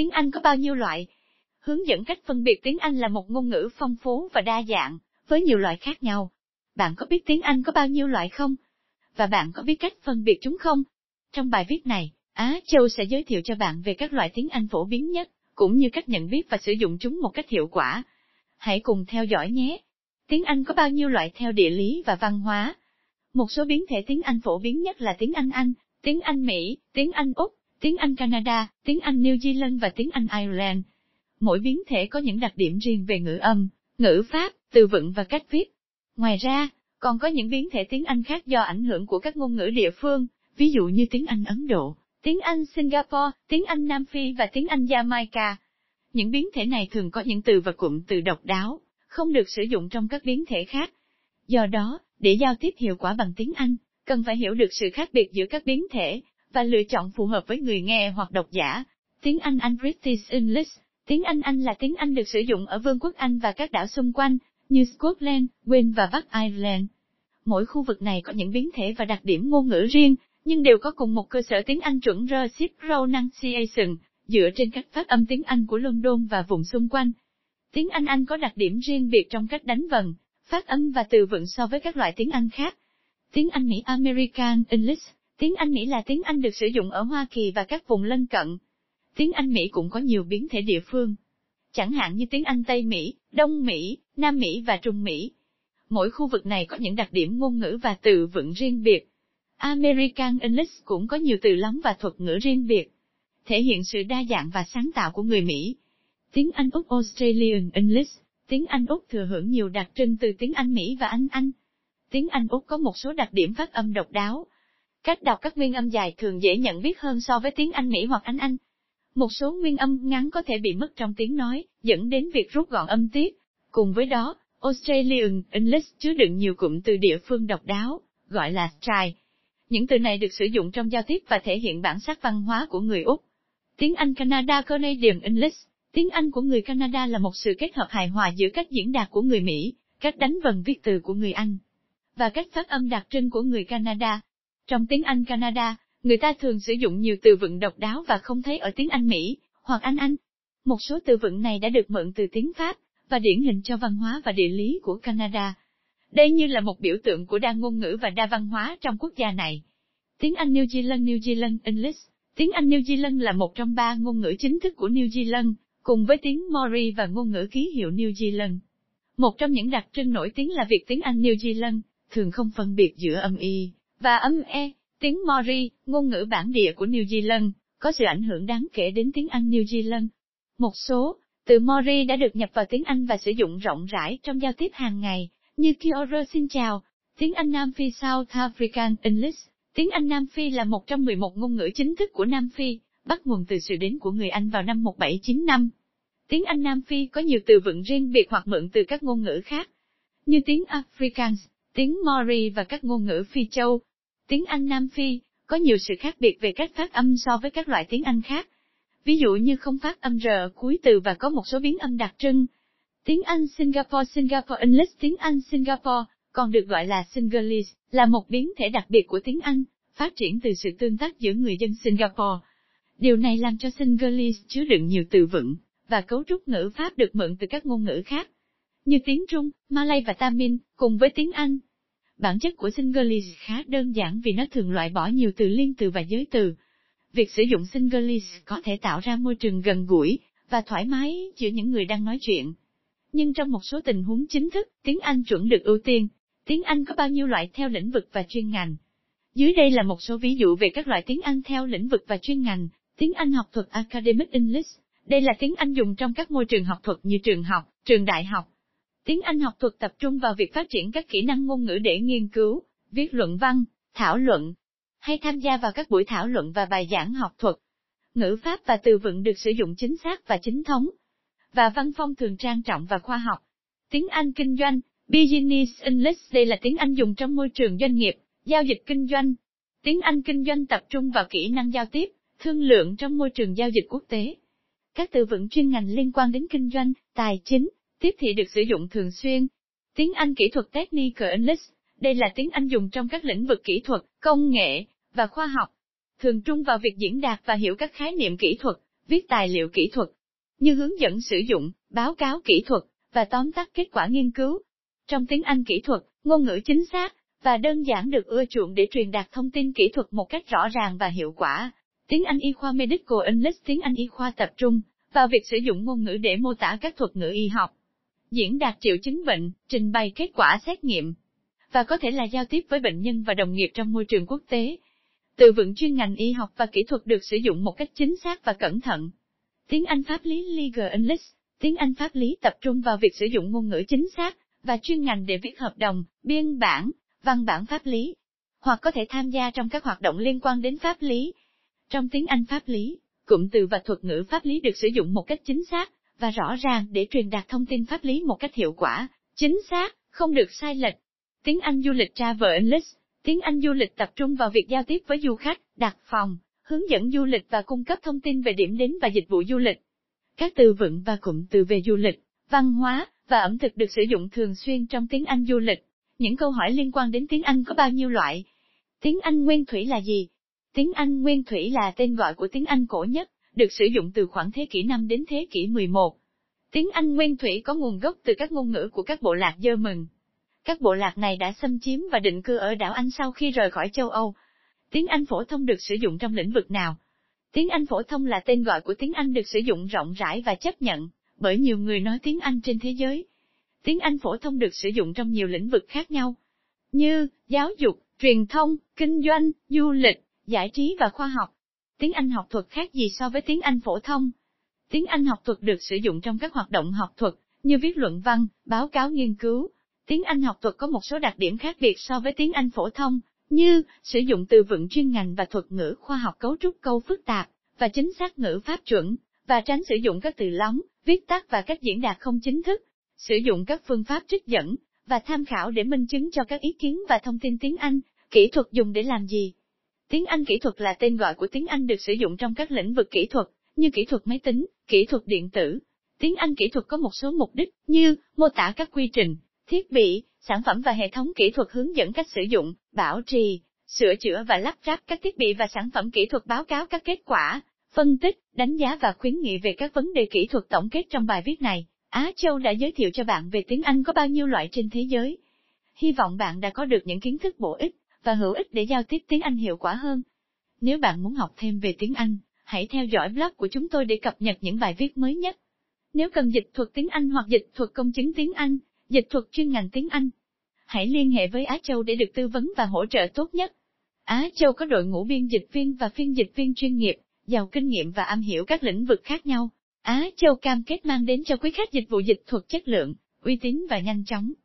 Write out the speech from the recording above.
Tiếng Anh có bao nhiêu loại? Hướng dẫn cách phân biệt tiếng Anh là một ngôn ngữ phong phú và đa dạng, với nhiều loại khác nhau. Bạn có biết tiếng Anh có bao nhiêu loại không? Và bạn có biết cách phân biệt chúng không? Trong bài viết này, Á Châu sẽ giới thiệu cho bạn về các loại tiếng Anh phổ biến nhất, cũng như cách nhận biết và sử dụng chúng một cách hiệu quả. Hãy cùng theo dõi nhé! Tiếng Anh có bao nhiêu loại theo địa lý và văn hóa? Một số biến thể tiếng Anh phổ biến nhất là tiếng Anh Anh, tiếng Anh Mỹ, tiếng Anh Úc, tiếng Anh Canada, tiếng Anh New Zealand và tiếng Anh Ireland. Mỗi biến thể có những đặc điểm riêng về ngữ âm, ngữ pháp, từ vựng và cách viết. Ngoài ra, còn có những biến thể tiếng Anh khác do ảnh hưởng của các ngôn ngữ địa phương, ví dụ như tiếng Anh Ấn Độ, tiếng Anh Singapore, tiếng Anh Nam Phi và tiếng Anh Jamaica. Những biến thể này thường có những từ và cụm từ độc đáo, không được sử dụng trong các biến thể khác. Do đó, để giao tiếp hiệu quả bằng tiếng Anh, cần phải hiểu được sự khác biệt giữa các biến thể, và lựa chọn phù hợp với người nghe hoặc độc giả. Tiếng Anh Anh British English Tiếng Anh Anh là tiếng Anh được sử dụng ở Vương quốc Anh và các đảo xung quanh, như Scotland, Wales và Bắc Ireland. Mỗi khu vực này có những biến thể và đặc điểm ngôn ngữ riêng, nhưng đều có cùng một cơ sở tiếng Anh chuẩn Receipt Pronunciation, dựa trên cách phát âm tiếng Anh của London và vùng xung quanh. Tiếng Anh Anh có đặc điểm riêng biệt trong cách đánh vần, phát âm và từ vựng so với các loại tiếng Anh khác. Tiếng Anh Mỹ American English, tiếng Anh Mỹ là tiếng Anh được sử dụng ở Hoa Kỳ và các vùng lân cận. Tiếng Anh Mỹ cũng có nhiều biến thể địa phương. Chẳng hạn như tiếng Anh Tây Mỹ, Đông Mỹ, Nam Mỹ và Trung Mỹ. Mỗi khu vực này có những đặc điểm ngôn ngữ và từ vựng riêng biệt. American English cũng có nhiều từ lóng và thuật ngữ riêng biệt, thể hiện sự đa dạng và sáng tạo của người Mỹ. Tiếng Anh Úc Australian English, tiếng Anh Úc thừa hưởng nhiều đặc trưng từ tiếng Anh Mỹ và Anh Anh. Tiếng Anh Úc có một số đặc điểm phát âm độc đáo. Cách đọc các nguyên âm dài thường dễ nhận biết hơn so với tiếng Anh Mỹ hoặc Anh Anh. Một số nguyên âm ngắn có thể bị mất trong tiếng nói, dẫn đến việc rút gọn âm tiết. Cùng với đó, Australian English chứa đựng nhiều cụm từ địa phương độc đáo, gọi là style. Những từ này được sử dụng trong giao tiếp và thể hiện bản sắc văn hóa của người Úc. Tiếng Anh Canada Canadian English, tiếng Anh của người Canada là một sự kết hợp hài hòa giữa cách diễn đạt của người Mỹ, cách đánh vần viết từ của người Anh, và cách phát âm đặc trưng của người Canada. Trong tiếng Anh Canada, người ta thường sử dụng nhiều từ vựng độc đáo và không thấy ở tiếng Anh Mỹ, hoặc Anh Anh. Một số từ vựng này đã được mượn từ tiếng Pháp, và điển hình cho văn hóa và địa lý của Canada. Đây như là một biểu tượng của đa ngôn ngữ và đa văn hóa trong quốc gia này. Tiếng Anh New Zealand New Zealand English Tiếng Anh New Zealand là một trong ba ngôn ngữ chính thức của New Zealand, cùng với tiếng Maori và ngôn ngữ ký hiệu New Zealand. Một trong những đặc trưng nổi tiếng là việc tiếng Anh New Zealand thường không phân biệt giữa âm y và âm e. Tiếng Maori, ngôn ngữ bản địa của New Zealand, có sự ảnh hưởng đáng kể đến tiếng Anh New Zealand. Một số từ Maori đã được nhập vào tiếng Anh và sử dụng rộng rãi trong giao tiếp hàng ngày, như Kia ora xin chào, tiếng Anh Nam Phi South African English. Tiếng Anh Nam Phi là một trong 11 ngôn ngữ chính thức của Nam Phi, bắt nguồn từ sự đến của người Anh vào năm 1795. Tiếng Anh Nam Phi có nhiều từ vựng riêng biệt hoặc mượn từ các ngôn ngữ khác, như tiếng Afrikaans, tiếng Maori và các ngôn ngữ Phi Châu. Tiếng Anh Nam Phi có nhiều sự khác biệt về cách phát âm so với các loại tiếng Anh khác. Ví dụ như không phát âm R cuối từ và có một số biến âm đặc trưng. Tiếng Anh Singapore Singapore English tiếng Anh Singapore, còn được gọi là Singlish là một biến thể đặc biệt của tiếng Anh, phát triển từ sự tương tác giữa người dân Singapore. Điều này làm cho Singlish chứa đựng nhiều từ vựng, và cấu trúc ngữ pháp được mượn từ các ngôn ngữ khác, như tiếng Trung, Malay và Tamil, cùng với tiếng Anh. Bản chất của Singlish khá đơn giản vì nó thường loại bỏ nhiều từ liên từ và giới từ. Việc sử dụng Singlish có thể tạo ra môi trường gần gũi và thoải mái giữa những người đang nói chuyện. Nhưng trong một số tình huống chính thức, tiếng Anh chuẩn được ưu tiên. Tiếng Anh có bao nhiêu loại theo lĩnh vực và chuyên ngành? Dưới đây là một số ví dụ về các loại tiếng Anh theo lĩnh vực và chuyên ngành. Tiếng Anh học thuật Academic English. Đây là tiếng Anh dùng trong các môi trường học thuật như trường học, trường đại học. Tiếng Anh học thuật tập trung vào việc phát triển các kỹ năng ngôn ngữ để nghiên cứu, viết luận văn, thảo luận, hay tham gia vào các buổi thảo luận và bài giảng học thuật. Ngữ pháp và từ vựng được sử dụng chính xác và chính thống. Và văn phong thường trang trọng và khoa học. Tiếng Anh kinh doanh, Business English đây là tiếng Anh dùng trong môi trường doanh nghiệp, giao dịch kinh doanh. Tiếng Anh kinh doanh tập trung vào kỹ năng giao tiếp, thương lượng trong môi trường giao dịch quốc tế. Các từ vựng chuyên ngành liên quan đến kinh doanh, tài chính, tiếp thị được sử dụng thường xuyên. Tiếng Anh kỹ thuật Technical English, đây là tiếng Anh dùng trong các lĩnh vực kỹ thuật, công nghệ và khoa học, thường trung vào việc diễn đạt và hiểu các khái niệm kỹ thuật, viết tài liệu kỹ thuật, như hướng dẫn sử dụng, báo cáo kỹ thuật, và tóm tắt kết quả nghiên cứu. Trong tiếng Anh kỹ thuật, ngôn ngữ chính xác, và đơn giản được ưa chuộng để truyền đạt thông tin kỹ thuật một cách rõ ràng và hiệu quả. Tiếng Anh y khoa Medical English tiếng Anh y khoa tập trung vào việc sử dụng ngôn ngữ để mô tả các thuật ngữ y học, diễn đạt triệu chứng bệnh, trình bày kết quả xét nghiệm, và có thể là giao tiếp với bệnh nhân và đồng nghiệp trong môi trường quốc tế. Từ vựng chuyên ngành y học và kỹ thuật được sử dụng một cách chính xác và cẩn thận. Tiếng Anh pháp lý Legal English, tiếng Anh pháp lý tập trung vào việc sử dụng ngôn ngữ chính xác và chuyên ngành để viết hợp đồng, biên bản, văn bản pháp lý, hoặc có thể tham gia trong các hoạt động liên quan đến pháp lý. Trong tiếng Anh pháp lý, cụm từ và thuật ngữ pháp lý được sử dụng một cách chính xác và rõ ràng để truyền đạt thông tin pháp lý một cách hiệu quả, chính xác, không được sai lệch. Tiếng Anh du lịch Travel English, tiếng Anh du lịch tập trung vào việc giao tiếp với du khách, đặt phòng, hướng dẫn du lịch và cung cấp thông tin về điểm đến và dịch vụ du lịch. Các từ vựng và cụm từ về du lịch, văn hóa và ẩm thực được sử dụng thường xuyên trong tiếng Anh du lịch. Những câu hỏi liên quan đến tiếng Anh có bao nhiêu loại? Tiếng Anh nguyên thủy là gì? Tiếng Anh nguyên thủy là tên gọi của tiếng Anh cổ nhất, được sử dụng từ khoảng thế kỷ 5 đến thế kỷ 11. Tiếng Anh nguyên thủy có nguồn gốc từ các ngôn ngữ của các bộ lạc dơ mừng. Các bộ lạc này đã xâm chiếm và định cư ở đảo Anh sau khi rời khỏi châu Âu. Tiếng Anh phổ thông được sử dụng trong lĩnh vực nào? Tiếng Anh phổ thông là tên gọi của tiếng Anh được sử dụng rộng rãi và chấp nhận bởi nhiều người nói tiếng Anh trên thế giới. Tiếng Anh phổ thông được sử dụng trong nhiều lĩnh vực khác nhau, như giáo dục, truyền thông, kinh doanh, du lịch, giải trí và khoa học. Tiếng Anh học thuật khác gì so với tiếng Anh phổ thông? Tiếng Anh học thuật được sử dụng trong các hoạt động học thuật, như viết luận văn, báo cáo nghiên cứu. Tiếng Anh học thuật có một số đặc điểm khác biệt so với tiếng Anh phổ thông, như sử dụng từ vựng chuyên ngành và thuật ngữ khoa học cấu trúc câu phức tạp, và chính xác ngữ pháp chuẩn, và tránh sử dụng các từ lóng, viết tắt và các diễn đạt không chính thức. Sử dụng các phương pháp trích dẫn, và tham khảo để minh chứng cho các ý kiến và thông tin tiếng Anh, kỹ thuật dùng để làm gì. Tiếng Anh kỹ thuật là tên gọi của tiếng Anh được sử dụng trong các lĩnh vực kỹ thuật, như kỹ thuật máy tính, kỹ thuật điện tử. Tiếng Anh kỹ thuật có một số mục đích, như mô tả các quy trình, thiết bị, sản phẩm và hệ thống kỹ thuật hướng dẫn cách sử dụng, bảo trì, sửa chữa và lắp ráp các thiết bị và sản phẩm kỹ thuật báo cáo các kết quả, phân tích, đánh giá và khuyến nghị về các vấn đề kỹ thuật tổng kết trong bài viết này. Á Châu đã giới thiệu cho bạn về tiếng Anh có bao nhiêu loại trên thế giới. Hy vọng bạn đã có được những kiến thức bổ ích và hữu ích để giao tiếp tiếng Anh hiệu quả hơn. Nếu bạn muốn học thêm về tiếng Anh, hãy theo dõi blog của chúng tôi để cập nhật những bài viết mới nhất. Nếu cần dịch thuật tiếng Anh hoặc dịch thuật công chứng tiếng Anh, dịch thuật chuyên ngành tiếng Anh, hãy liên hệ với Á Châu để được tư vấn và hỗ trợ tốt nhất. Á Châu có đội ngũ biên dịch viên và phiên dịch viên chuyên nghiệp, giàu kinh nghiệm và am hiểu các lĩnh vực khác nhau. Á Châu cam kết mang đến cho quý khách dịch vụ dịch thuật chất lượng, uy tín và nhanh chóng.